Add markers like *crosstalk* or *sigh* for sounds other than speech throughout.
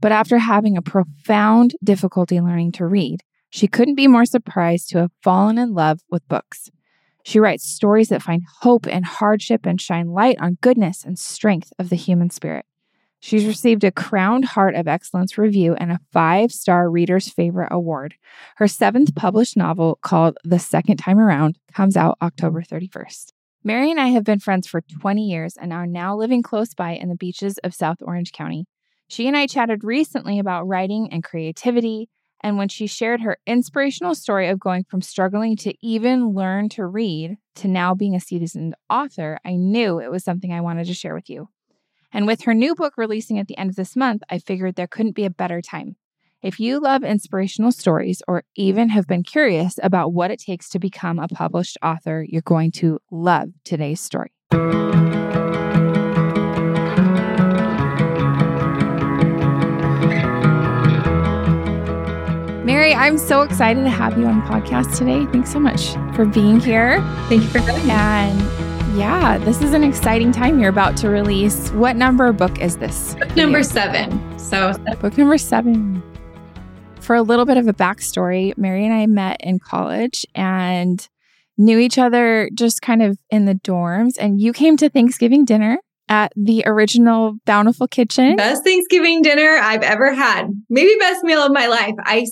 but after having a profound difficulty learning to read, she couldn't be more surprised to have fallen in love with books. She writes stories that find hope in hardship and shine light on goodness and strength of the human spirit. She's received a Crowned Heart of Excellence review and a five star Reader's Favorite Award. Her seventh published novel, called The Second Time Around, comes out October 31st. Mary and I have been friends for 20 years and are now living close by in the beaches of South Orange County. She and I chatted recently about writing and creativity, and when she shared her inspirational story of going from struggling to even learn to read to now being a seasoned author, I knew it was something I wanted to share with you. And with her new book releasing at the end of this month, I figured there couldn't be a better time. If you love inspirational stories or even have been curious about what it takes to become a published author, you're going to love today's story. I'm so excited to have you on the podcast today. Thanks so much for being here. Thank you for having me. And yeah, this is an exciting time. You're about to release. What number book is this? Book number seven. So, book number seven. For a little bit of a backstory, Mary and I met in college and knew each other just kind of in the dorms. And you came to Thanksgiving dinner at the original Bountiful Kitchen. Best Thanksgiving dinner I've ever had. Maybe best meal of my life. I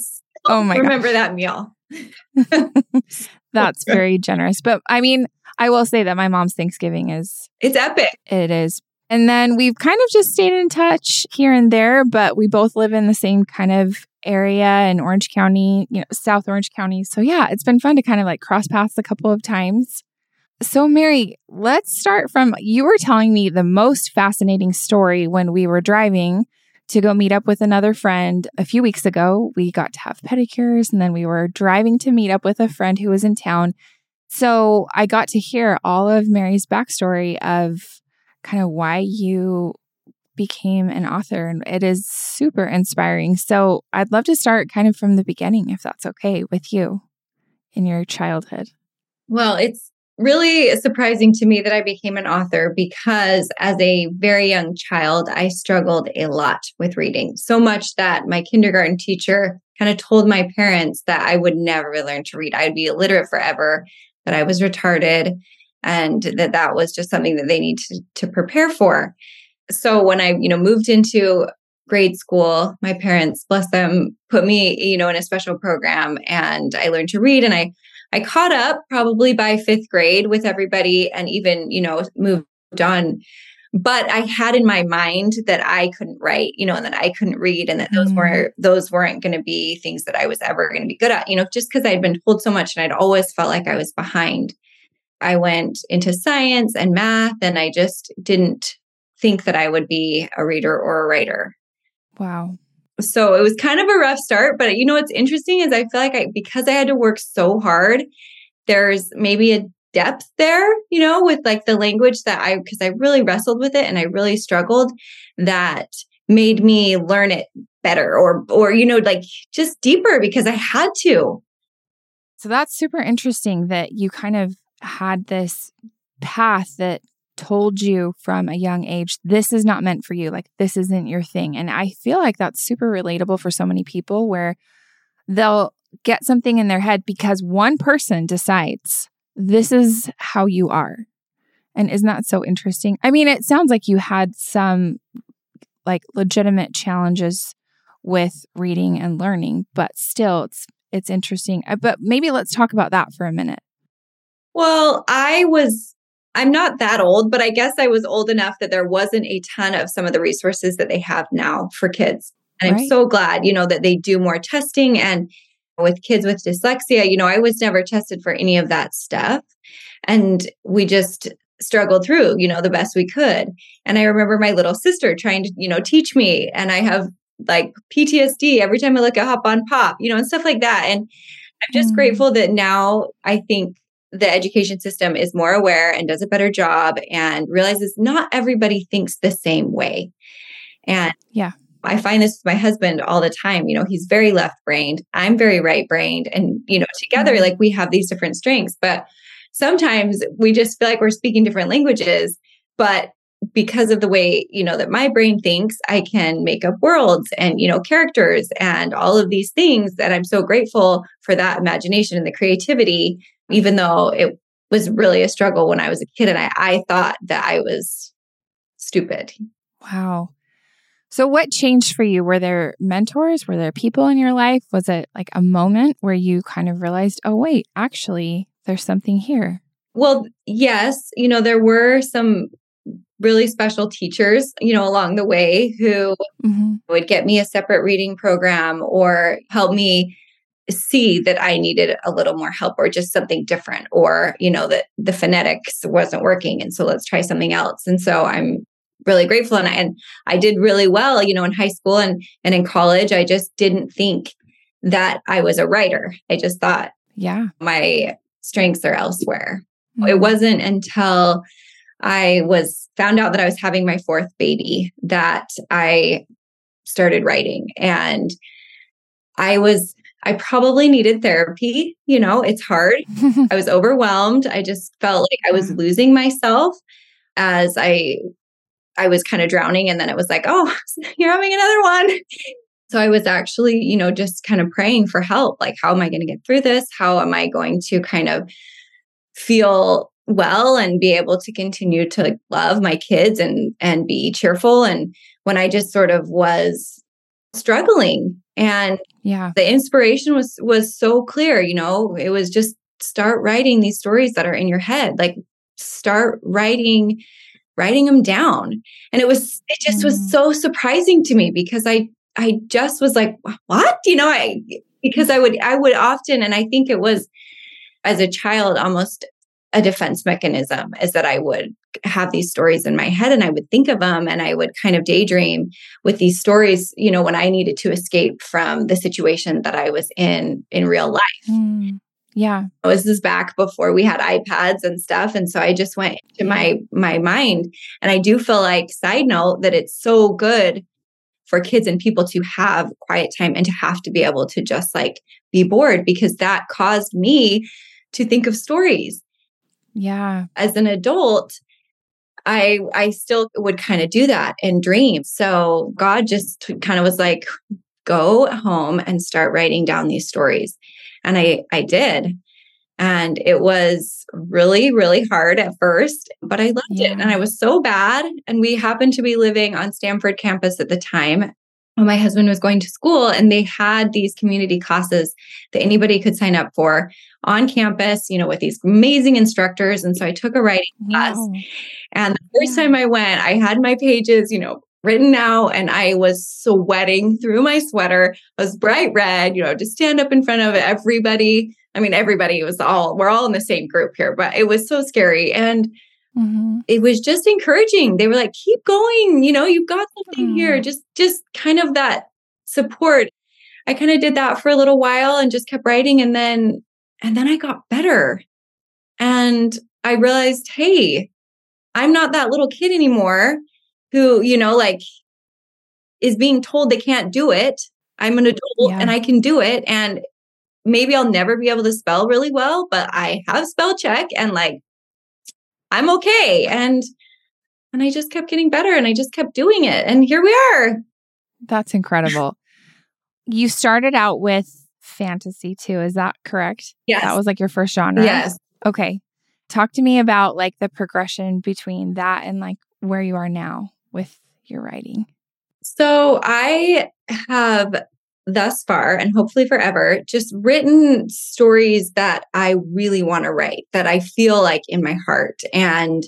oh my God. remember gosh. that meal. *laughs* *laughs* That's very generous. But I mean, I will say that my mom's Thanksgiving is it's epic. It is. And then we've kind of just stayed in touch here and there, but we both live in the same kind of area in Orange County, you know, South Orange County. So yeah, it's been fun to kind of like cross paths a couple of times. So, Mary, let's start from you were telling me the most fascinating story when we were driving to go meet up with another friend a few weeks ago. We got to have pedicures and then we were driving to meet up with a friend who was in town. So I got to hear all of Mary's backstory of kind of why you became an author. And it is super inspiring. So I'd love to start kind of from the beginning, if that's okay with you in your childhood. Well, it's really surprising to me that I became an author because as a very young child, I struggled a lot with reading. So much that my kindergarten teacher kind of told my parents that I would never learn to read. I'd be illiterate forever, that I was retarded, and that that was just something that they need to, to prepare for. So when I, you know, moved into grade school, my parents, bless them, put me, you know, in a special program and I learned to read and I I caught up probably by fifth grade with everybody and even, you know, moved on. But I had in my mind that I couldn't write, you know, and that I couldn't read and that those mm. were those weren't going to be things that I was ever going to be good at, you know, just because I'd been told so much and I'd always felt like I was behind. I went into science and math and I just didn't think that I would be a reader or a writer. Wow so it was kind of a rough start but you know what's interesting is i feel like i because i had to work so hard there's maybe a depth there you know with like the language that i because i really wrestled with it and i really struggled that made me learn it better or or you know like just deeper because i had to. So that's super interesting that you kind of had this path that told you from a young age, this is not meant for you. Like, this isn't your thing. And I feel like that's super relatable for so many people where they'll get something in their head because one person decides this is how you are. And isn't that so interesting? I mean, it sounds like you had some like legitimate challenges with reading and learning, but still it's it's interesting. Uh, but maybe let's talk about that for a minute. Well, I was I'm not that old, but I guess I was old enough that there wasn't a ton of some of the resources that they have now for kids. And right. I'm so glad, you know, that they do more testing and with kids with dyslexia, you know, I was never tested for any of that stuff. And we just struggled through, you know, the best we could. And I remember my little sister trying to, you know, teach me. And I have like PTSD every time I look at Hop on Pop, you know, and stuff like that. And I'm just Mm. grateful that now I think the education system is more aware and does a better job and realizes not everybody thinks the same way. And Yeah. I find this with my husband all the time. You know, he's very left brained. I'm very right brained. And, you know, together, Mhm. like we have these different strengths, but sometimes we just feel like we're speaking different languages. But because of the way, you know, that my brain thinks, I can make up worlds and, you know, characters and all of these things that I'm so grateful for that imagination and the creativity, even though it was really a struggle when I was a kid and I, I thought that I was stupid. Wow. So, what changed for you? Were there mentors? Were there people in your life? Was it like a moment where you kind of realized, oh, wait, actually, there's something here? Well, yes, you know, there were some really special teachers, you know, along the way who hmm would get me a separate reading program or help me see that I needed a little more help or just something different or, you know, that the phonetics wasn't working. And so let's try something else. And so I'm really grateful. And I, and I did really well, you know, in high school and, and in college. I just didn't think that I was a writer. I just thought Yeah. my strengths are elsewhere. Mhm. It wasn't until I was found out that I was having my fourth baby that I started writing. And I was, I probably needed therapy. You know, it's hard. *laughs* I was overwhelmed. I just felt like I was losing myself as I I was kind of drowning and then it was like, "Oh, *laughs* you're having another one." So I was actually, you know, just kind of praying for help. Like, how am I going to get through this? How am I going to kind of feel well and be able to continue to love my kids and and be cheerful and when I just sort of was struggling and yeah. the inspiration was was so clear you know it was just start writing these stories that are in your head like start writing writing them down and it was it just Mm. was so surprising to me because i i just was like what you know i because i would i would often and i think it was as a child almost a defense mechanism is that i would have these stories in my head and i would think of them and i would kind of daydream with these stories you know when i needed to escape from the situation that i was in in real life Mm. Yeah. this is back before we had ipads and stuff and so i just went to my my mind and i do feel like side note that it's so good for kids and people to have quiet time and to have to be able to just like be bored because that caused me to think of stories Yeah. as an adult i i still would kind of do that and dream. So god just kind of was like go home and start writing down these stories. And i i did. And it was really really hard at first but i loved it. And i was so bad. And we happened to be living on stanford campus at the time my husband was going to school and they had these community classes that anybody could sign up for on campus you know with these amazing instructors and so i took a writing class Wow. and the first time I went, I had my pages, you know, written out and I was sweating through my sweater. I was bright red, you know, to stand up in front of everybody. I mean, everybody was all, we're all in the same group here, but it was so scary. And Mhm. it was just encouraging. They were like, keep going, you know, you've got something here. Just, just kind of that support. I kind of did that for a little while and just kept writing. And then, and then I got better. And I realized, hey, I'm not that little kid anymore who, you know, like is being told they can't do it. I'm an adult Yeah. and I can do it. And maybe I'll never be able to spell really well, but I have spell check and like I'm okay. And and I just kept getting better and I just kept doing it. And here we are. That's incredible. You started out with fantasy too. Is that correct? Yes. That was like your first genre. yes. Okay. Talk to me about like the progression between that and like where you are now with your writing. So I have thus far and hopefully forever just written stories that I really want to write, that I feel like in my heart. And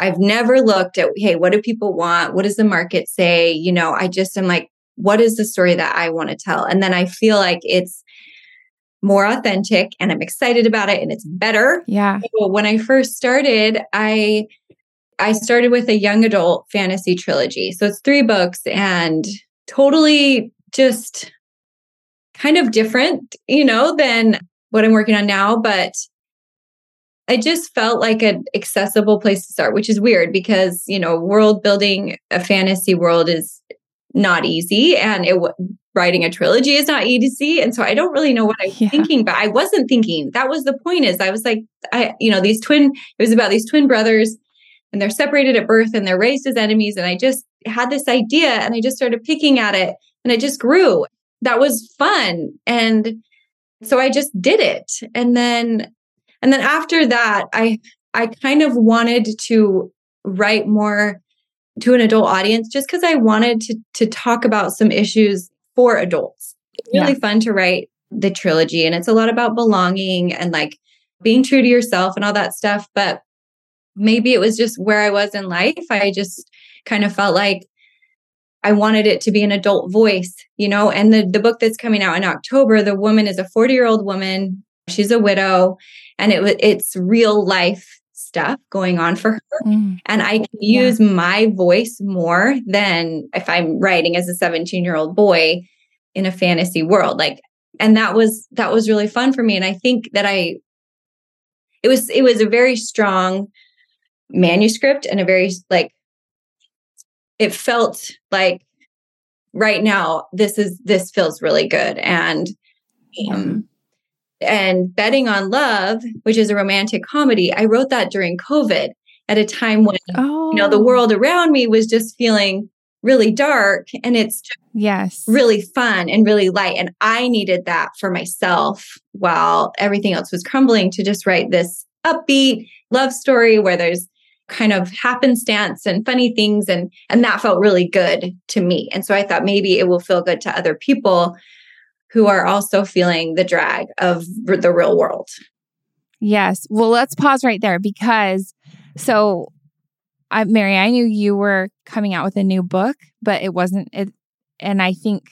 I've never looked at, hey, what do people want? What does the market say? You know, I just am like, what is the story that I want to tell? And then I feel like it's more authentic and I'm excited about it and it's better Yeah. well, when I first started, I I started with a young adult fantasy trilogy. So it's three books and totally just kind of different, you know, than what I'm working on now. But I just felt like an accessible place to start, which is weird because, you know, world building a fantasy world is not easy and it writing a trilogy is not easy and so i don't really know what i'm yeah. thinking but i wasn't thinking that was the point is i was like i you know these twin it was about these twin brothers and they're separated at birth and they're raised as enemies and i just had this idea and i just started picking at it and it just grew that was fun and so i just did it and then and then after that i i kind of wanted to write more to an adult audience just because I wanted to to talk about some issues for adults. It's really yeah. fun to write the trilogy and it's a lot about belonging and like being true to yourself and all that stuff, but maybe it was just where I was in life. I just kind of felt like I wanted it to be an adult voice, you know, and the the book that's coming out in October, the woman is a 40-year-old woman, she's a widow and it was it's real life stuff going on for her. Mm. And I can use yeah. my voice more than if I'm writing as a 17 year old boy in a fantasy world. Like, and that was, that was really fun for me. And I think that I, it was, it was a very strong manuscript and a very like, it felt like right now this is, this feels really good. And, um, and Betting on Love, which is a romantic comedy, I wrote that during COVID at a time when oh. you know the oh. world around me was just feeling really dark and it's yes really fun and really light and i needed that for myself while everything else was crumbling to just write this upbeat love story where there's kind of happenstance and funny things and and that felt really good to me and so i thought maybe it will feel good to other people who are also feeling the drag of the real world. Yes. Well, let's pause right there because so I Mary, I knew you were coming out with a new book, but it wasn't it and I think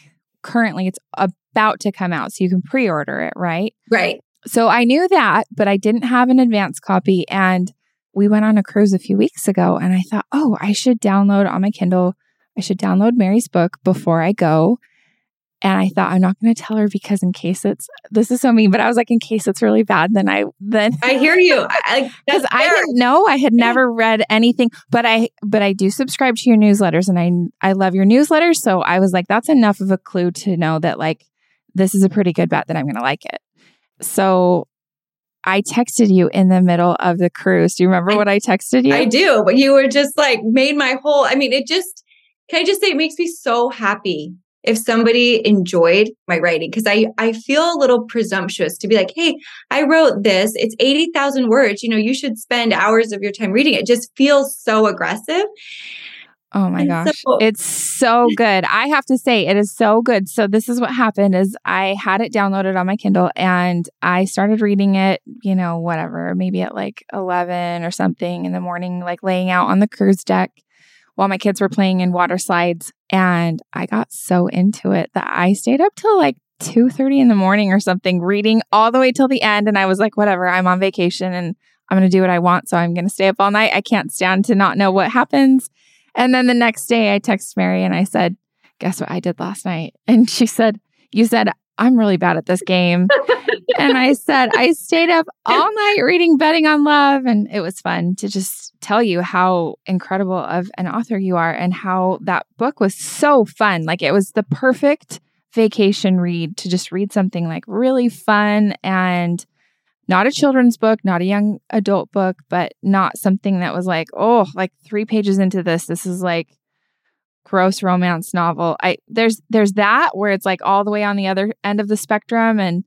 currently it's about to come out so you can pre-order it, right? Right. So I knew that, but I didn't have an advance copy and we went on a cruise a few weeks ago and I thought, "Oh, I should download on my Kindle. I should download Mary's book before I go and I thought I'm not going to tell her because in case it's this is so mean, but I was like, in case it's really bad, then I then I hear you because I, I, *laughs* didn't know I had never read anything, but I but I do subscribe to your newsletters and I I love your newsletters, so I was like, that's enough of a clue to know that like this is a pretty good bet that I'm going to like it. So I texted you in the middle of the cruise. Do you remember what I texted you? I do, but you were just like made my whole. I mean, it just can I just say it makes me so happy if somebody enjoyed my writing because I I feel a little presumptuous to be like, "Hey, I wrote this. It's 80,000 words. You know, you should spend hours of your time reading it." it just feels so aggressive. Oh my and gosh. So- it's so good. I have to say it is so good. So this is what happened is I had it downloaded on my Kindle and I started reading it, you know, whatever, maybe at like 11 or something in the morning like laying out on the cruise deck while my kids were playing in water slides. And I got so into it that I stayed up till like 2:30 in the morning or something reading all the way till the end and I was like whatever I'm on vacation and I'm going to do what I want so I'm going to stay up all night. I can't stand to not know what happens. And then the next day I text Mary and I said, "Guess what I did last night?" *laughs* And she said, "You said I'm really bad at this game." *laughs* and I said, I stayed up all night reading Betting on Love. And it was fun to just tell you how incredible of an author you are and how that book was so fun. Like it was the perfect vacation read to just read something like really fun and not a children's book, not a young adult book, but not something that was like, oh, like three pages into this, this is like gross romance novel. I there's there's that where it's like all the way on the other end of the spectrum and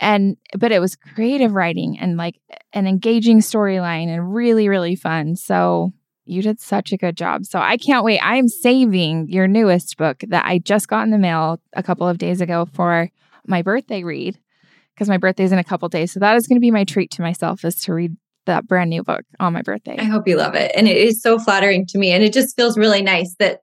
and but it was creative writing and like an engaging storyline and really really fun. So you did such a good job. So i can't wait. I am saving your newest book that i just got in the mail a couple of days ago for my birthday read because my birthday's in a couple days so that is going to be my treat to myself is to read that brand new book on my birthday i hope you love it and it is so flattering to me and it just feels really nice that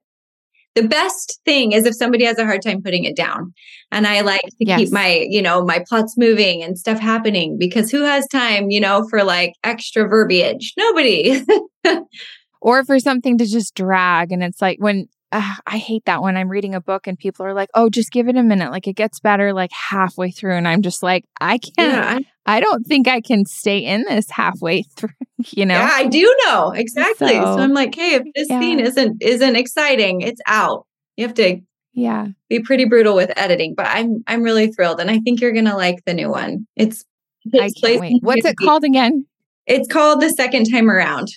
the best thing is if somebody has a hard time putting it down. And I like to yes. keep my, you know, my plots moving and stuff happening because who has time, you know, for like extra verbiage? Nobody. *laughs* or for something to just drag. And it's like when uh, I hate that when I'm reading a book and people are like, "Oh, just give it a minute. Like it gets better like halfway through." And I'm just like, "I can't yeah. I don't think I can stay in this halfway through, *laughs* you know?" Yeah, I do know. Exactly. So, so I'm like, "Hey, if this yeah. scene isn't isn't exciting, it's out." You have to yeah, be pretty brutal with editing, but I'm I'm really thrilled and I think you're going to like the new one. It's I can't wait. What's it called again? It's called The Second Time Around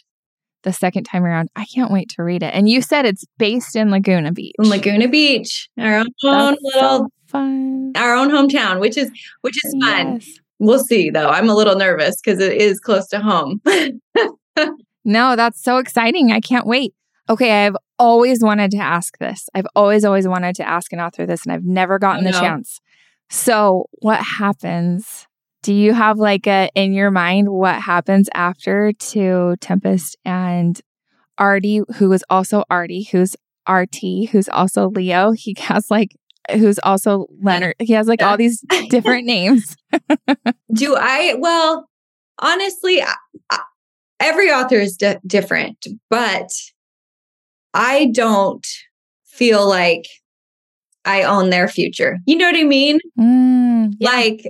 the second time around. I can't wait to read it. And you said it's based in Laguna Beach. In Laguna Beach, our own That's little so fun. our own hometown, which is which is fun. Yes. We'll see though. I'm a little nervous because it is close to home. *laughs* no, that's so exciting. I can't wait. Okay, I've always wanted to ask this. I've always, always wanted to ask an author this, and I've never gotten the chance. So, what happens do you have like a in your mind what happens after to Tempest and Artie, who is also Artie, who's RT, who's also Leo? He has like who's also Leonard. He has like all these different *laughs* names. *laughs* Do I? Well, honestly, I, every author is di- different, but I don't feel like I own their future. You know what I mean? Mm, yeah. Like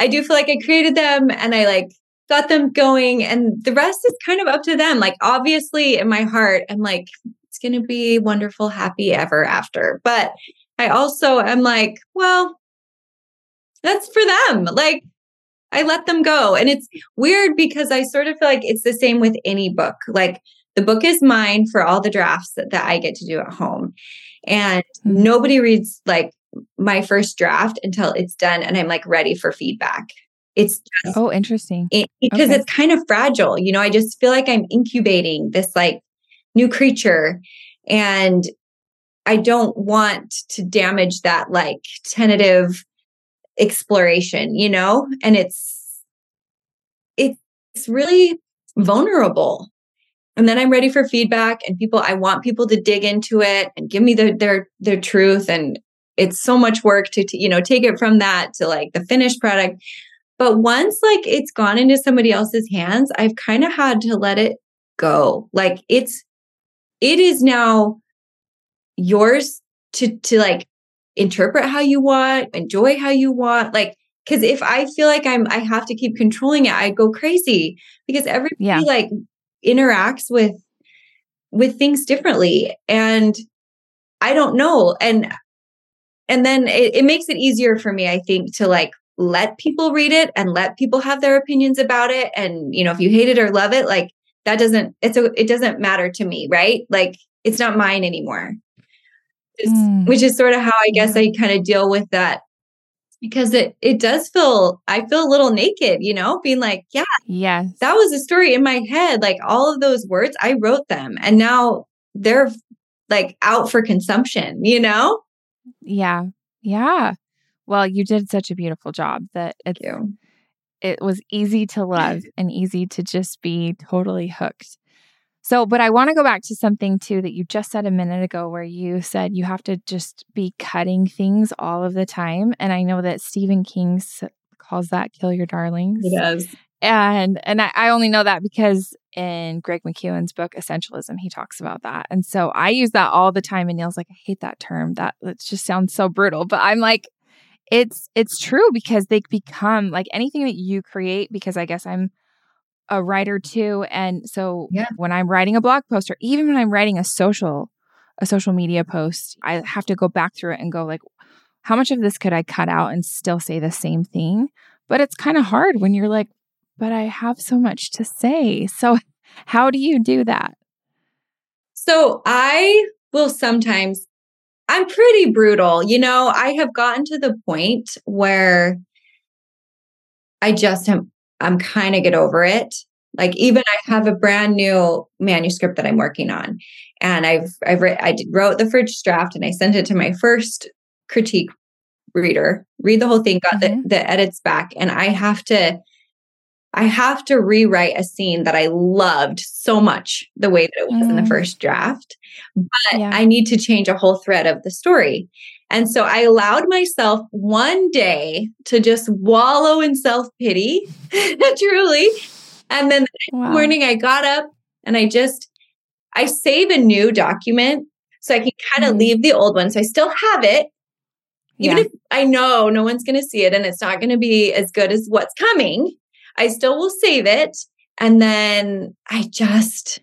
I do feel like I created them and I like got them going and the rest is kind of up to them. Like obviously in my heart, I'm like, it's going to be wonderful, happy ever after. But I also am like, well, that's for them. Like I let them go. And it's weird because I sort of feel like it's the same with any book. Like the book is mine for all the drafts that, that I get to do at home. And mm-hmm. nobody reads like my first draft until it's done and I'm like ready for feedback. It's just, oh, interesting. It, because okay. it's kind of fragile. You know, I just feel like I'm incubating this like new creature and I don't want to damage that like tentative exploration, you know? And it's it's really vulnerable. And then I'm ready for feedback and people I want people to dig into it and give me their their their truth and it's so much work to, to you know take it from that to like the finished product. But once like it's gone into somebody else's hands i've kind of had to let it go. Like it's it is now yours to to like interpret how you want enjoy how you want like because if i feel like i'm i have to keep controlling it i go crazy because everybody yeah. like interacts with with things differently. And i don't know. And and then it, it makes it easier for me, I think, to like let people read it and let people have their opinions about it. And, you know, if you hate it or love it, like that doesn't, it's a, it doesn't matter to me, right? Like it's not mine anymore. Mm. Which is sort of how I guess I kind of deal with that because it it does feel I feel a little naked, you know, being like, yeah, yeah, that was a story in my head. Like all of those words, I wrote them, and now they're like out for consumption, you know. Yeah. Yeah. Well, you did such a beautiful job that it, it was easy to love *laughs* and easy to just be totally hooked. So, but I want to go back to something too that you just said a minute ago where you said you have to just be cutting things all of the time. And I know that Stephen King calls that kill your darlings. He does. And and I, I only know that because in Greg McKeown's book Essentialism, he talks about that. And so I use that all the time. And Neil's like, I hate that term. That that just sounds so brutal. But I'm like, it's it's true because they become like anything that you create, because I guess I'm a writer too. And so yeah. when I'm writing a blog post or even when I'm writing a social, a social media post, I have to go back through it and go like, how much of this could I cut out and still say the same thing? But it's kind of hard when you're like, but I have so much to say. So, *laughs* how do you do that? So, I will sometimes, I'm pretty brutal. You know, I have gotten to the point where I just am, I'm kind of get over it. Like even I have a brand new manuscript that I'm working on, and I've I've re- I wrote the first draft and I sent it to my first critique reader. Read the whole thing, got mm-hmm. the, the edits back, and I have to I have to rewrite a scene that I loved so much the way that it was mm. in the mm. first draft, but yeah. I need to change a whole thread of the story. And so I allowed myself one day to just wallow in self pity, *laughs* truly. And then the wow. morning I got up and I just, I save a new document So I can kind of Mhm. leave the old one. So I still have it, even Yeah. if I know no one's going to see it and it's not going to be as good as what's coming. I still will save it. And then I just,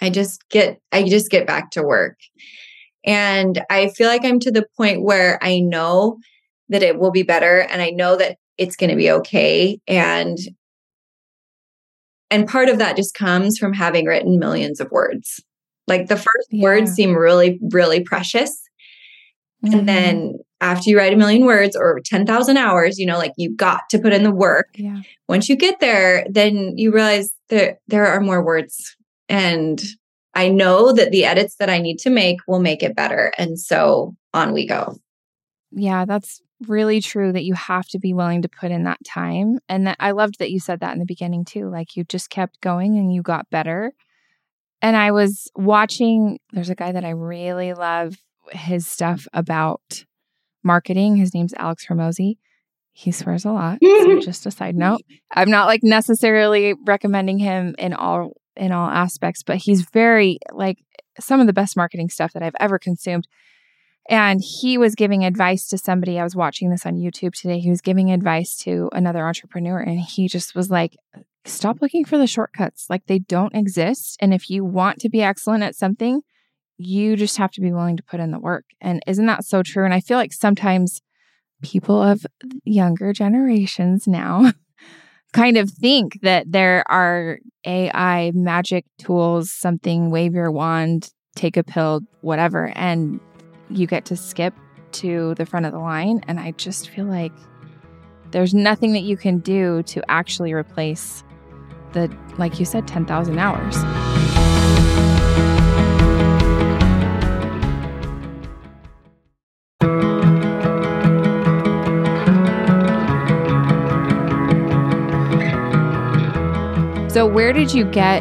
I just get, I just get back to work. And I feel like I'm to the point where I know that it will be better and I know that it's going to be okay. And and part of that just comes from having written millions of words. Like the first words seem really, really precious. Mhm. And then after you write a million words or 10,000 hours, you know, like you got to put in the work. yeah. Once you get there, then you realize that there are more words. And I know that the edits that I need to make will make it better. And so on we go. Yeah, that's really true that you have to be willing to put in that time. And that I loved that you said that in the beginning too. Like you just kept going and you got better. And I was watching, there's a guy that I really love his stuff about marketing. His name's Alex Hormozi. He swears a lot. So *laughs* just a side note. I'm not like necessarily recommending him in all in all aspects, but he's very like some of the best marketing stuff that I've ever consumed. And he was giving advice to somebody. I was watching this on YouTube today. He was giving advice to another entrepreneur, and he just was like, stop looking for the shortcuts. Like they don't exist. And if you want to be excellent at something, you just have to be willing to put in the work. And isn't that so true? And I feel like sometimes people of younger generations now *laughs* kind of think that there are AI magic tools, something, wave your wand, take a pill, whatever. And you get to skip to the front of the line. And I just feel like there's nothing that you can do to actually replace the, like you said, 10,000 hours. So, where did you get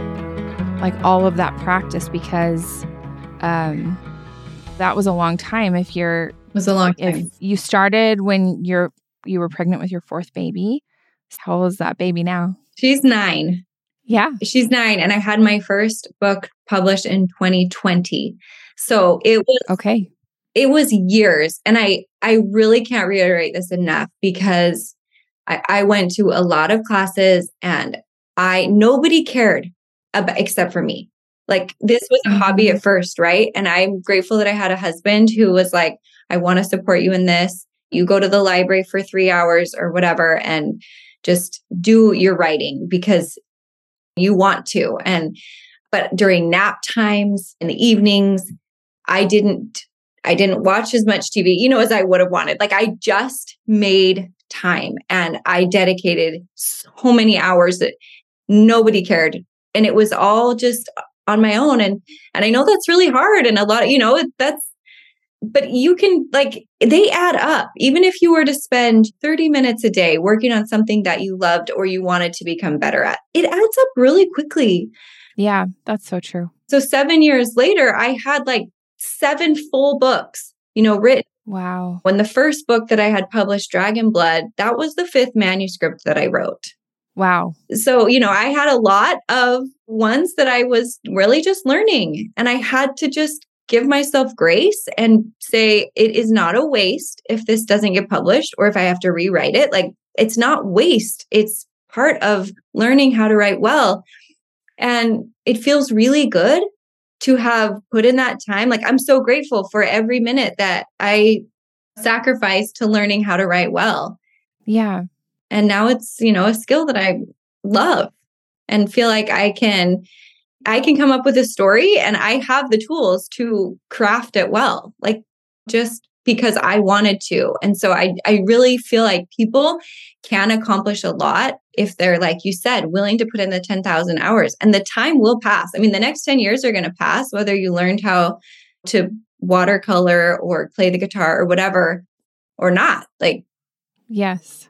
like all of that practice? Because um, that was a long time. If you're It was a long if time. you started when you're you were pregnant with your fourth baby, how old is that baby now? She's nine. Yeah. She's nine. And I had my first book published in 2020. So it was Okay. it was years and i i really can't reiterate this enough because i i went to a lot of classes and i nobody cared about except for me like this was a hobby Mhm. at first right and i'm grateful that i had a husband who was like i want to support you in this you go to the library for 3 hours or whatever and just do your writing because you want to and but during nap times in the evenings i didn't I didn't watch as much TV, you know, as I would have wanted. Like I just made time and I dedicated so many hours that nobody cared. And it was all just on my own. And and I know that's really hard. And a lot of, you know, that's but you can like they add up. Even if you were to spend 30 minutes a day working on something that you loved or you wanted to become better at, it adds up really quickly. Yeah, that's so true. So seven years later, I had like seven full books, you know, written. Wow. When the first book that I had published, Dragon Blood, that was the fifth manuscript that I wrote. Wow. So, you know, I had a lot of ones that I was really just learning. And I had to just give myself grace and say, it is not a waste if this doesn't get published or if I have to rewrite it. Like, it's not waste, it's part of learning how to write well. And it feels really good to have put in that time. Like, I'm so grateful for every minute that I sacrificed to learning how to write well Yeah. And now it's you know a skill that i love and feel like i can i can come up with a story and i have the tools to craft it well like just because i wanted to. And so i i really feel like people can accomplish a lot if they're like you said willing to put in the 10,000 hours. And the time will pass. I mean the next 10 years are going to pass whether you learned how to watercolor or play the guitar or whatever or not like Yes.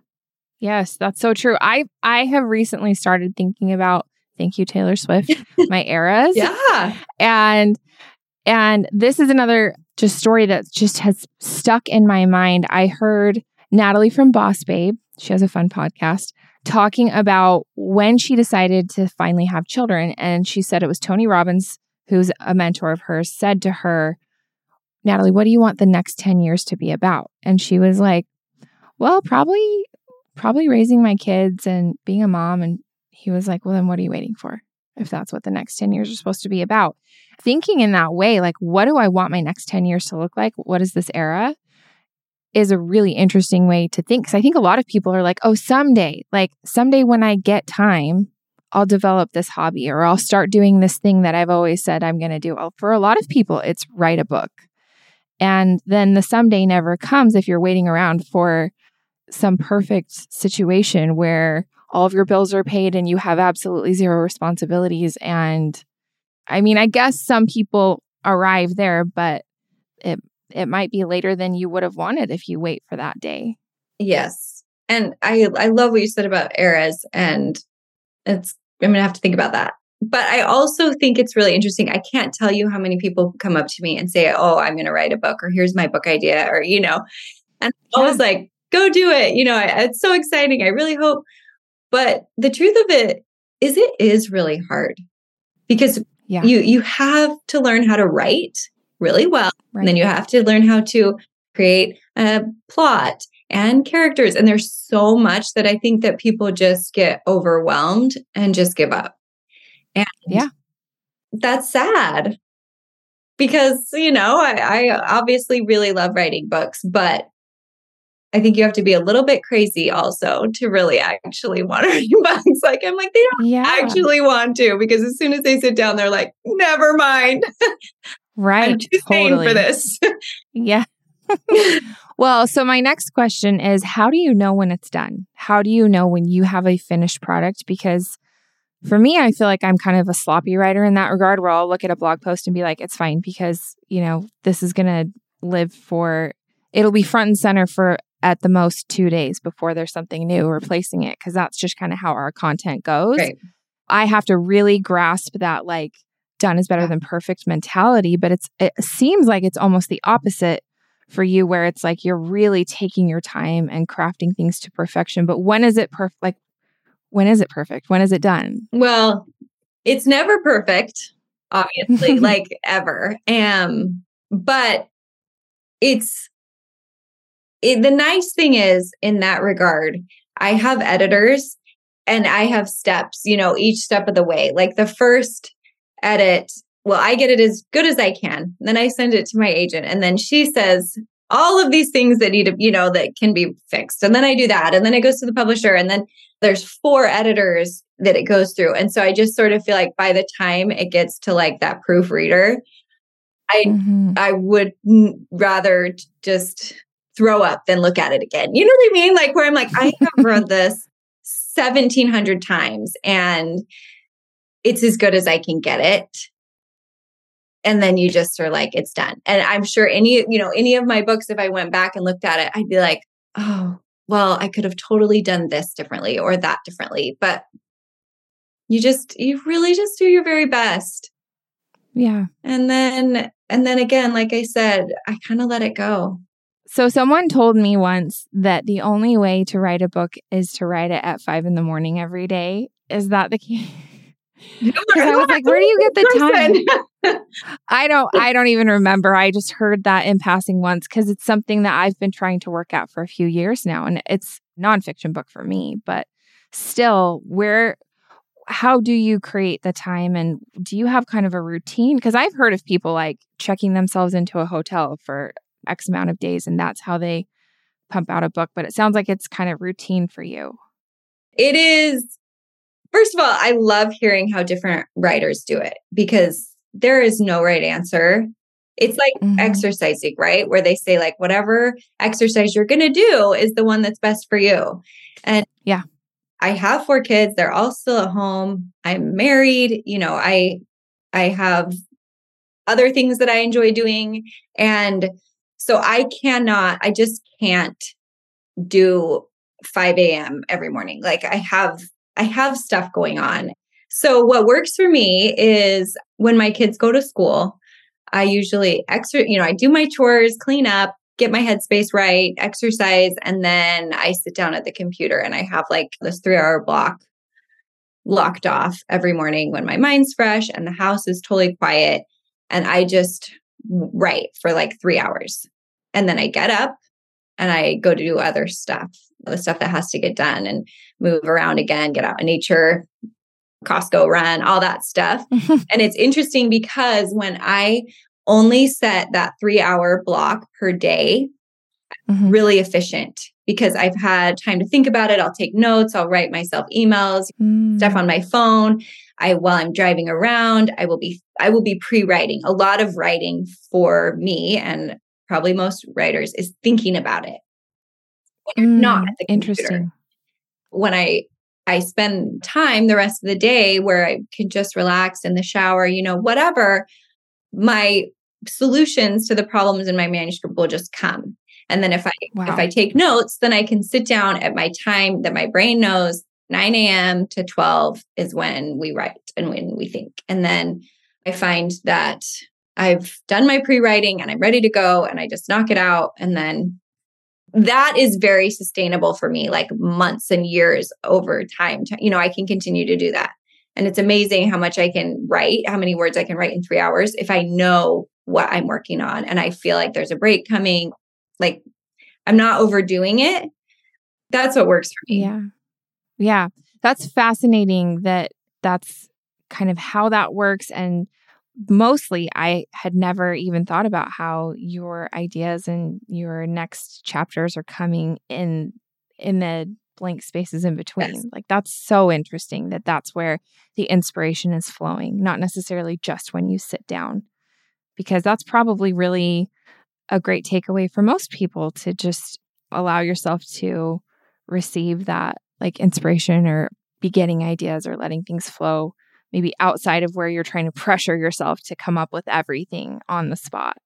Yes, that's so true. I I have recently started thinking about thank you Taylor Swift, *laughs* my eras. yeah And and this is another just story that just has stuck in my mind. I heard Natalie from Boss Babe, she has a fun podcast, talking about when she decided to finally have children. And she said it was Tony Robbins who's a mentor of hers, said to her, Natalie, what do you want the next 10 years to be about? And she was like, well, probably, probably raising my kids and being a mom. And he was like, well, then what are you waiting for? If that's what the next 10 years are supposed to be about. Thinking in that way, like, what do I want my next 10 years to look like? What is this era? Is a really interesting way to think. Cause I think a lot of people are like, oh, someday, like, someday when I get time, I'll develop this hobby or I'll start doing this thing that I've always said I'm going to do. Well, for a lot of people, it's write a book. And then the someday never comes if you're waiting around for some perfect situation where all of your bills are paid and you have absolutely zero responsibilities. And I mean, I guess some people arrive there, but it it might be later than you would have wanted if you wait for that day. Yes. And I I love what you said about eras and it's I'm gonna have to think about that. But I also think it's really interesting. I can't tell you how many people come up to me and say, Oh, I'm gonna write a book or here's my book idea, or you know, and I was like, go do it. You know, it's so exciting. I really hope. But the truth of it is it is really hard because yeah. you you have to learn how to write really well. Right. And then you have to learn how to create a plot and characters. And there's so much that I think that people just get overwhelmed and just give up. And yeah, that's sad because, you know, I, I obviously really love writing books, but I think you have to be a little bit crazy also to really actually want to *laughs* read books. Like I'm like, they don't yeah. actually want to because as soon as they sit down, they're like, never mind. *laughs* Right. I'm too totally. for this. *laughs* yeah. well, so my next question is how do you know when it's done? How do you know when you have a finished product? Because for me, I feel like I'm kind of a sloppy writer in that regard where I'll look at a blog post and be like, it's fine because, you know, this is going to live for, it'll be front and center for at the most two days before there's something new replacing it. Cause that's just kind of how our content goes. Right. I have to really grasp that, like, done is better than perfect mentality, but it's, it seems like it's almost the opposite for you where it's like you're really taking your time and crafting things to perfection. But when is it perfect? Like, when is it perfect? When is it done? Well, it's never perfect, obviously, *laughs* like ever. Um, but it's it, the nice thing is in that regard, I have editors and I have steps, you know, each step of the way. Like the first edit well, I get it as good as I can. Then I send it to my agent, and then she says all of these things that need to, you know, that can be fixed. And then I do that, and then it goes to the publisher, and then there's four editors that it goes through. And so I just sort of feel like by the time it gets to like that proofreader, I mm-hmm. I would rather just throw up than look at it again. You know what I mean? Like where I'm like, I have read this 1700 times and it's as good as I can get it. And then you just are like it's done. And i'm sure any you know any of my books if i went back and looked at it i'd be like oh well i could have totally done this differently or that differently. But you just you really just do your very best. Yeah. And then and then again like i said i kind of let it go so someone told me once that the only way to write a book is to write it at five in the morning every day is that the *laughs* case I was like, where do you get the time? *laughs* I don't I don't even remember. I just heard that in passing once because it's something that I've been trying to work out for a few years now. And it's nonfiction book for me. But still, where how do you create the time and do you have kind of a routine? Because I've heard of people like checking themselves into a hotel for X amount of days and that's how they pump out a book. But it sounds like it's kind of routine for you. It is First of all, I love hearing how different writers do it because there is no right answer. It's like mm-hmm. exercising, right? Where they say, like, whatever exercise you're going to do is the one that's best for you. And yeah, I have four kids. They're all still at home. I'm married. You know, I, I have other things that I enjoy doing. And so I cannot, I just can't do 5 a.m. every morning. Like I have I have stuff going on. So what works for me is when my kids go to school, I usually extra, you know, I do my chores, clean up, get my headspace right, exercise, and then I sit down at the computer and I have like this three hour block locked off every morning when my mind's fresh and the house is totally quiet. And I just write for like three hours. And then I get up and I go to do other stuff, the stuff that has to get done and move around again, get out in nature, Costco run, all that stuff. *laughs* and it's interesting because when I only set that three hour block per day, mm-hmm. really efficient because I've had time to think about it. I'll take notes, I'll write myself emails, mm. stuff on my phone. I while I'm driving around, I will be I will be pre-writing. A lot of writing for me and probably most writers is thinking about it. Mm, not interesting. When I I spend time the rest of the day where I can just relax in the shower, you know, whatever, my solutions to the problems in my manuscript will just come. And then if I wow. if I take notes, then I can sit down at my time that my brain knows 9 a.m. to 12 is when we write and when we think. And then I find that I've done my pre-writing and I'm ready to go and I just knock it out. And then that is very sustainable for me, like months and years over time. You know, I can continue to do that. And it's amazing how much I can write, how many words I can write in three hours if I know what I'm working on and I feel like there's a break coming like I'm not overdoing it. That's what works for me. Yeah. Yeah. That's fascinating that that's kind of how that works. And mostly, I had never even thought about how your ideas and your next chapters are coming in in the blank spaces in between. Yes. Like that's so interesting that that's where the inspiration is flowing, not necessarily just when you sit down. Because that's probably really a great takeaway for most people to just allow yourself to receive that like inspiration or be getting ideas or letting things flow maybe outside of where you're trying to pressure yourself to come up with everything on the spot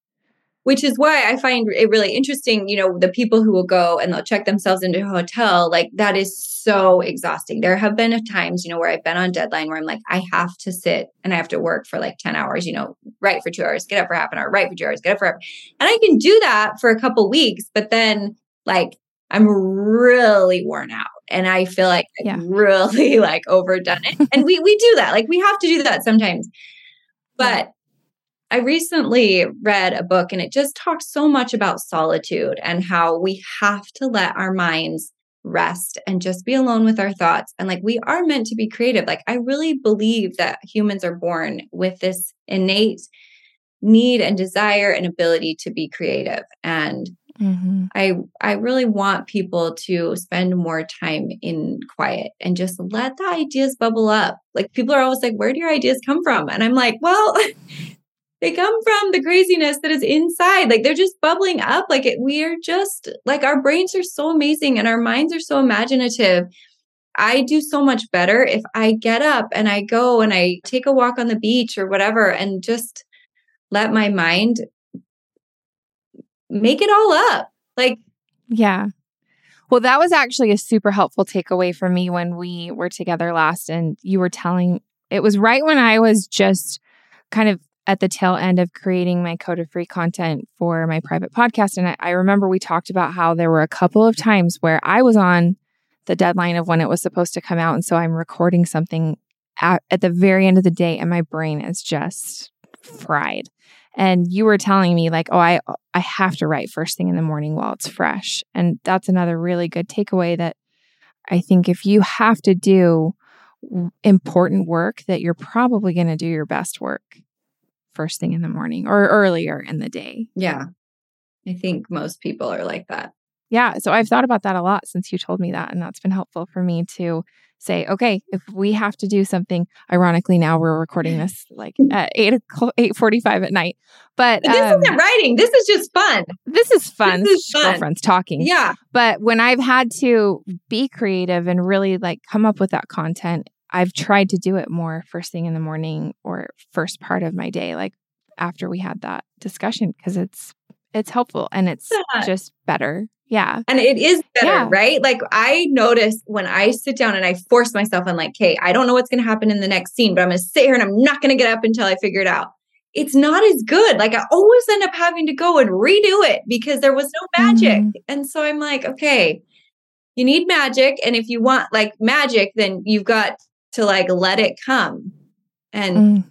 which is why I find it really interesting. You know, the people who will go and they'll check themselves into a hotel, like that is so exhausting. There have been times, you know, where I've been on deadline where I'm like, I have to sit and I have to work for like 10 hours, you know, write for two hours, get up for half an hour, write for two hours, get up for half. And I can do that for a couple weeks, but then like I'm really worn out and I feel like yeah. I've really *laughs* like overdone it. and we we do that. Like we have to do that sometimes. But I recently read a book and it just talks so much about solitude and how we have to let our minds rest and just be alone with our thoughts. And like we are meant to be creative. Like I really believe that humans are born with this innate need and desire and ability to be creative. And mm-hmm. I I really want people to spend more time in quiet and just let the ideas bubble up. Like people are always like, where do your ideas come from? And I'm like, well, *laughs* they come from the craziness that is inside. Like they're just bubbling up. Like it, we are just like our brains are so amazing and our minds are so imaginative. I do so much better if I get up and I go and I take a walk on the beach or whatever and just let my mind make it all up. Like, yeah. Well, that was actually a super helpful takeaway for me when we were together last. And you were telling it was right when I was just kind of at the tail end of creating my Code of Free content for my private podcast. And I, I, remember we talked about how there were a couple of times where I was on the deadline of when it was supposed to come out. And so I'm recording something at, at the very end of the day and my brain is just fried. And you were telling me like, oh, I I have to write first thing in the morning while it's fresh. And that's another really good takeaway that I think if you have to do important work that you're probably going to do your best work first thing in the morning or earlier in the day. Yeah. I think most people are like that. Yeah. So I've thought about that a lot since you told me that. And that's been helpful for me to say, okay, if we have to do something, ironically, now we're recording *laughs* this like at 8 eight forty five at night. But, this um, isn't writing. This is just fun. This is fun. This is fun. Girlfriends talking. Yeah. But when I've had to be creative and really like come up with that content, I've tried to do it more first thing in the morning or first part of my day, like after we had that discussion, because it's it's helpful and it's yeah. just better. Yeah. And it is better, yeah. right? Like I notice when I sit down and I force myself on like, okay, I don't know what's gonna happen in the next scene, but I'm gonna sit here and I'm not gonna get up until I figure it out. It's not as good. Like I always end up having to go and redo it because there was no magic. Mm-hmm. And so I'm like, okay, you need magic. And if you want like magic, then you've got to like let it come and Mm,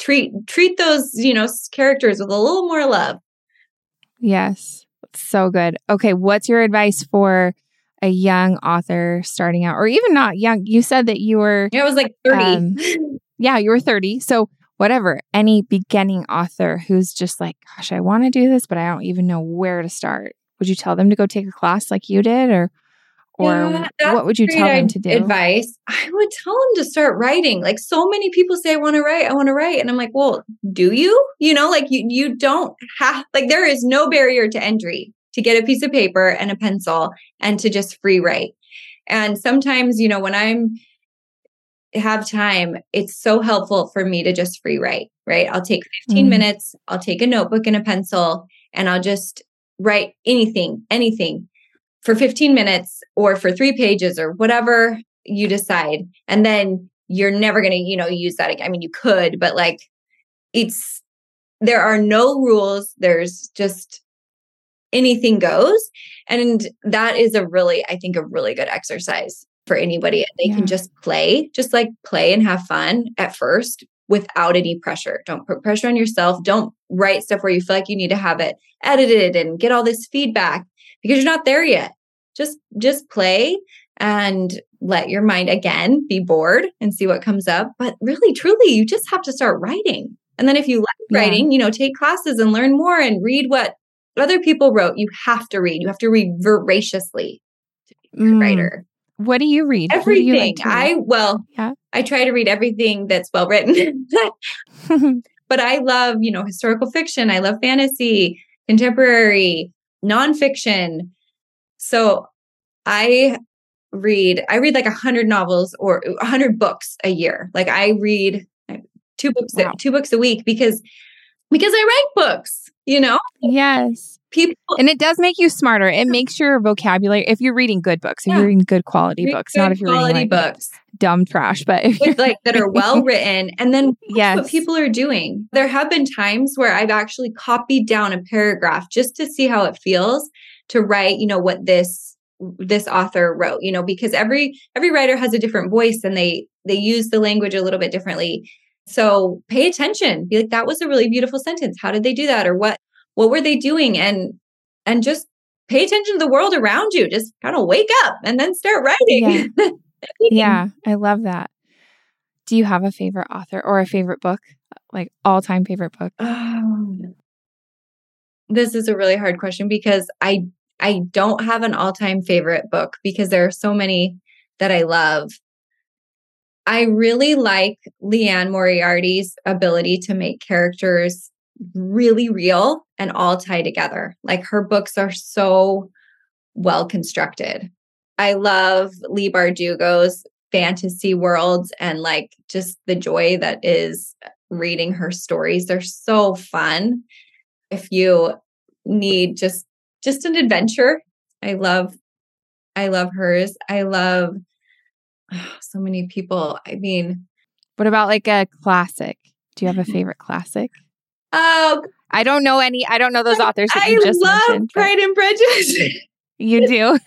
treat treat those, you know, characters with a little more love. Yes. So good. Okay. What's your advice for a young author starting out, or even not young? You said that you were, Yeah, I was like 30. Um, *laughs* yeah, you were 30. So, whatever, any beginning author who's just like, gosh, I want to do this, but I don't even know where to start. Would you tell them to go take a class like you did, or, or Yeah, what would you tell them to do? Advice. I would tell them to start writing. Like so many people say, I want to write, I want to write. And I'm like, well, do you? You know, like you you don't have like there is no barrier to entry to get a piece of paper and a pencil and to just free write. And sometimes, you know, when I'm have time, it's so helpful for me to just free write, right? I'll take 15 Mhm. minutes, I'll take a notebook and a pencil, and I'll just write anything, anything for 15 minutes or for three pages or whatever you decide. And then you're never going to, you know, use that again. I mean, you could, but like it's, there are no rules. There's just anything goes. And that is a really, I think, a really good exercise for anybody. They Yeah. can just play, just like play and have fun at first without any pressure. Don't put pressure on yourself. Don't write stuff where you feel like you need to have it edited and get all this feedback because you're not there yet. Just just play and let your mind again be bored and see what comes up. But really, truly, you just have to start writing. And then if you like Yeah. writing, you know, take classes and learn more and read what other people wrote. You have to read. You have to read voraciously to be a Mm, writer. What do you read? Do you Everything. like read? I well, Yeah. I try to read everything that's well written. *laughs* *laughs* but I love, you know, historical fiction. I love fantasy, contemporary, nonfiction. So I read, I read like a hundred novels or a hundred books a year. Like I read uh, two books, Wow. two books a week because because I write books. You know, yes. People And it does make you smarter. It makes your vocabulary, if you're reading good books, if Yeah. you're reading good quality read books, not if you're quality reading like books dumb trash, but if with you're, like that are well written, and then *laughs* Yes. what people are doing. There have been times where I've actually copied down a paragraph just to see how it feels to write, you know, what this this author wrote, you know, because every every writer has a different voice and they they use the language a little bit differently. So pay attention. Be like, that was a really beautiful sentence. How did they do that? Or what what were they doing? And and just pay attention to the world around you. Just kind of wake up and then start writing. *laughs* yeah, I love that. Do you have a favorite author or a favorite book? Like all time favorite book? Oh, this is a really hard question because I I don't have an all-time favorite book because there are so many that I love. I really like Liane Moriarty's ability to make characters really real and all tie together. Like her books are so well constructed. I love Leigh Bardugo's fantasy worlds and like just the joy that is reading her stories. They're so fun. If you need just just an adventure, I love I love hers. I love *sighs* so many people. I mean, What about like a classic? Do you have a mm-hmm. favorite classic? Oh, I don't know any. I don't know those authors that I you just love mentioned. Pride and Prejudice. *laughs* *laughs* You do.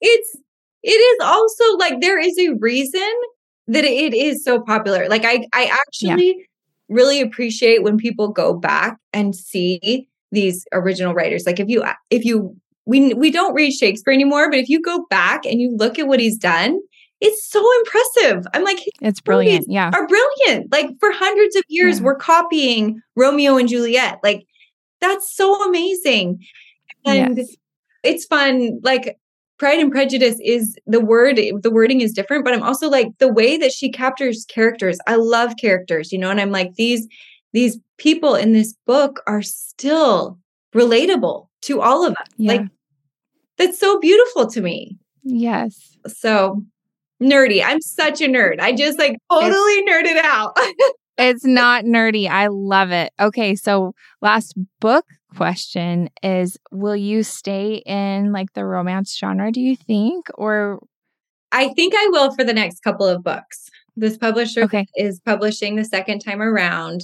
it's it is also like there is a reason that it is so popular. Like I I actually really appreciate when people go back and see these original writers. Like if you if you we we don't read Shakespeare anymore, but if you go back and you look at what he's done, it's so impressive. I'm like It's brilliant. Yeah. are brilliant. Like for hundreds of years, Yeah. we're copying Romeo and Juliet. Like that's so amazing. And Yes. it's fun. Like Pride and Prejudice is the word, the wording is different, but I'm also like the way that she captures characters. I love characters, you know, and I'm like, these, these people in this book are still relatable to all of us. Yeah. Like that's so beautiful to me. yes. So nerdy. I'm such a nerd. I just like totally nerded out. *laughs* It's not nerdy. I love it. Okay, so last book question is will you stay in like the romance genre, do you think? Or I think I will for the next couple of books. This publisher Okay. is publishing the second time around.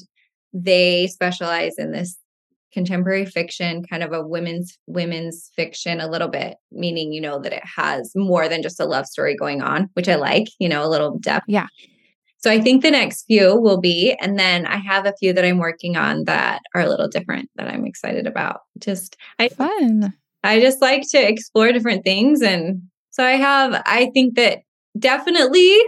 They specialize in this contemporary fiction, kind of a women's women's fiction a little bit, meaning you know that it has more than just a love story going on, which I like, you know, a little depth. Yeah. So I think the next few will be, and then I have a few that I'm working on that are a little different that I'm excited about. Just I fun. I just like to explore different things. And so I have, I think that definitely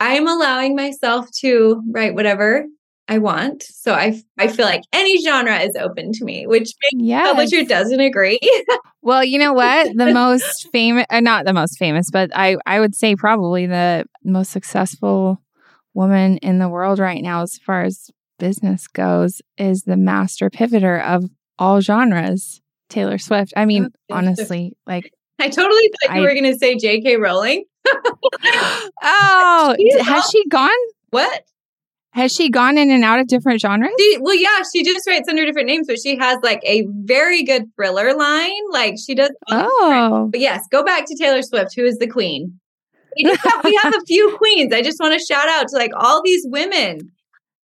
I'm allowing myself to write whatever I want. So I I feel like any genre is open to me, which yes. publisher doesn't agree. *laughs* well, you know what? The most famous, uh, not the most famous, but I I would say probably the most successful woman in the world right now, as far as business goes, is the master pivoter of all genres, Taylor Swift. I mean, oh, honestly, like I totally thought you were going to say J.K. Rowling. *laughs* *gasps* oh, has she gone? What? Has she gone in and out of different genres? She, well, yeah, she just writes under different names, but she has like a very good thriller line. Like she does. Oh, but yes, go back to Taylor Swift, who is the queen. We, have, we have a few *laughs* queens. I just want to shout out to like all these women.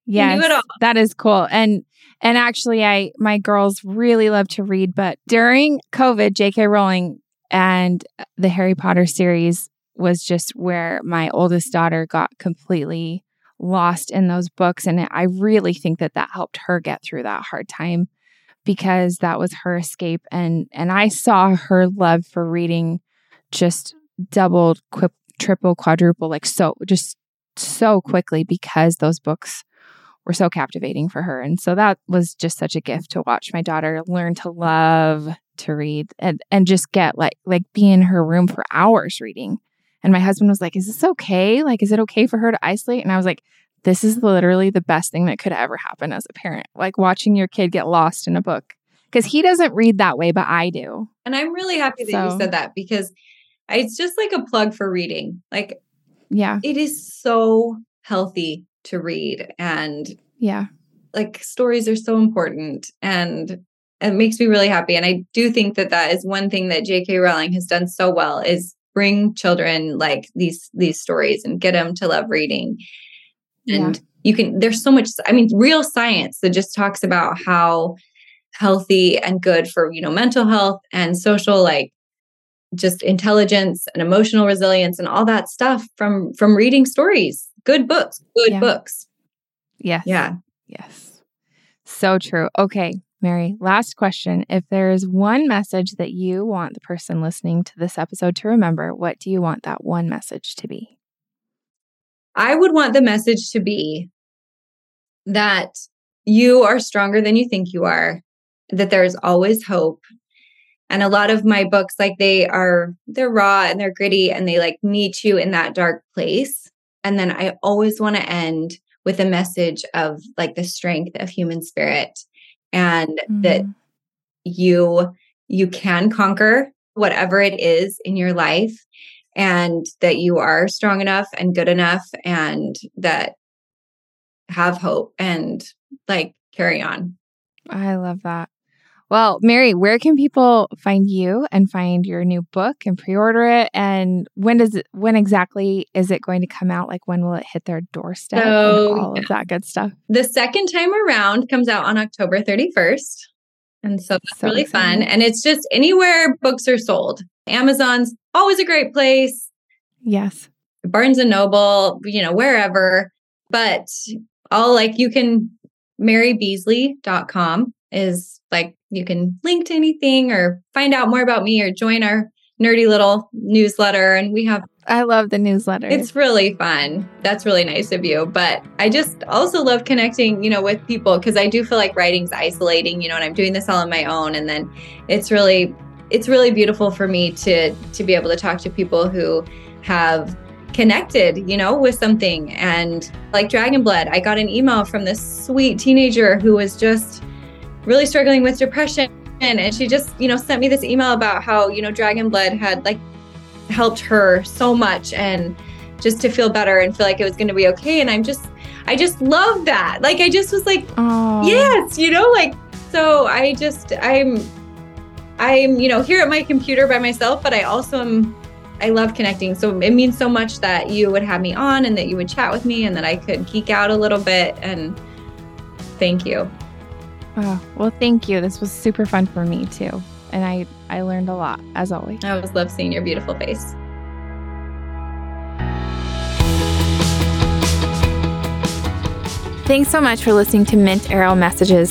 Yes, that is cool. And and actually, I my girls really love to read, but during COVID, J.K. Rowling and the Harry Potter series was just where my oldest daughter got completely lost in those books. And I really think that that helped her get through that hard time because that was her escape. And, and I saw her love for reading just doubled, quip, triple, quadruple, like so, just so quickly because those books were so captivating for her. And so that was just such a gift to watch my daughter learn to love to read and, and just get like like be in her room for hours reading. And my husband was like, Is this okay? Like, is it okay for her to isolate? And I was like, This is literally the best thing that could ever happen as a parent, like watching your kid get lost in a book. Because he doesn't read that way, but I do. And I'm really happy that so, you said that because it's just like a plug for reading. Like, yeah, it is so healthy to read. And yeah, like stories are so important. And it makes me really happy. And I do think that that is one thing that J.K. Rowling has done so well is bring children like these these stories and get them to love reading. And yeah. you can there's so much i mean real science that just talks about how healthy and good for you know mental health and social like just intelligence and emotional resilience and all that stuff from from reading stories. Good books good yeah. books. Yes. Yeah. Yes. So true. Okay Mary, last question. If there is one message that you want the person listening to this episode to remember, what do you want that one message to be? I would want the message to be that you are stronger than you think you are, that there's always hope. And a lot of my books, like they are, they're raw and they're gritty and they like meet you in that dark place. And then I always want to end with a message of like the strength of human spirit and mm. that you you can conquer whatever it is in your life and that you are strong enough and good enough and that have hope and like carry on. I love that. Well, Mary, where can people find you and find your new book and pre-order it? And when does it when exactly is it going to come out? Like when will it hit their doorstep so, all yeah. of that good stuff? The second time around comes out on October 31st. And so that's so really exciting. fun. And it's just anywhere books are sold. Amazon's always a great place. Yes. Barnes and Noble, you know, wherever. But all like you can marybeesley.com is like you can link to anything or find out more about me or join our nerdy little newsletter and we have I love the newsletter. It's really fun. That's really nice of you. But I just also love connecting, you know, with people because I do feel like writing's isolating, you know, and I'm doing this all on my own. And then it's really it's really beautiful for me to to be able to talk to people who have connected, you know, with something. And like Dragon Blood, I got an email from this sweet teenager who was just really struggling with depression. And she just you know sent me this email about how you know dragon blood had like helped her so much and just to feel better and feel like it was going to be okay. And i'm just i just love that. Like i just was like Aww. yes you know like so i just i'm i'm you know here at my computer by myself but i also am i love connecting. So it means so much that you would have me on and that you would chat with me and that i could geek out a little bit. And thank you Oh, well, thank you. This was super fun for me too. And I, I learned a lot, as always. I always love seeing your beautiful face. Thanks so much for listening to Mint Arrow Messages.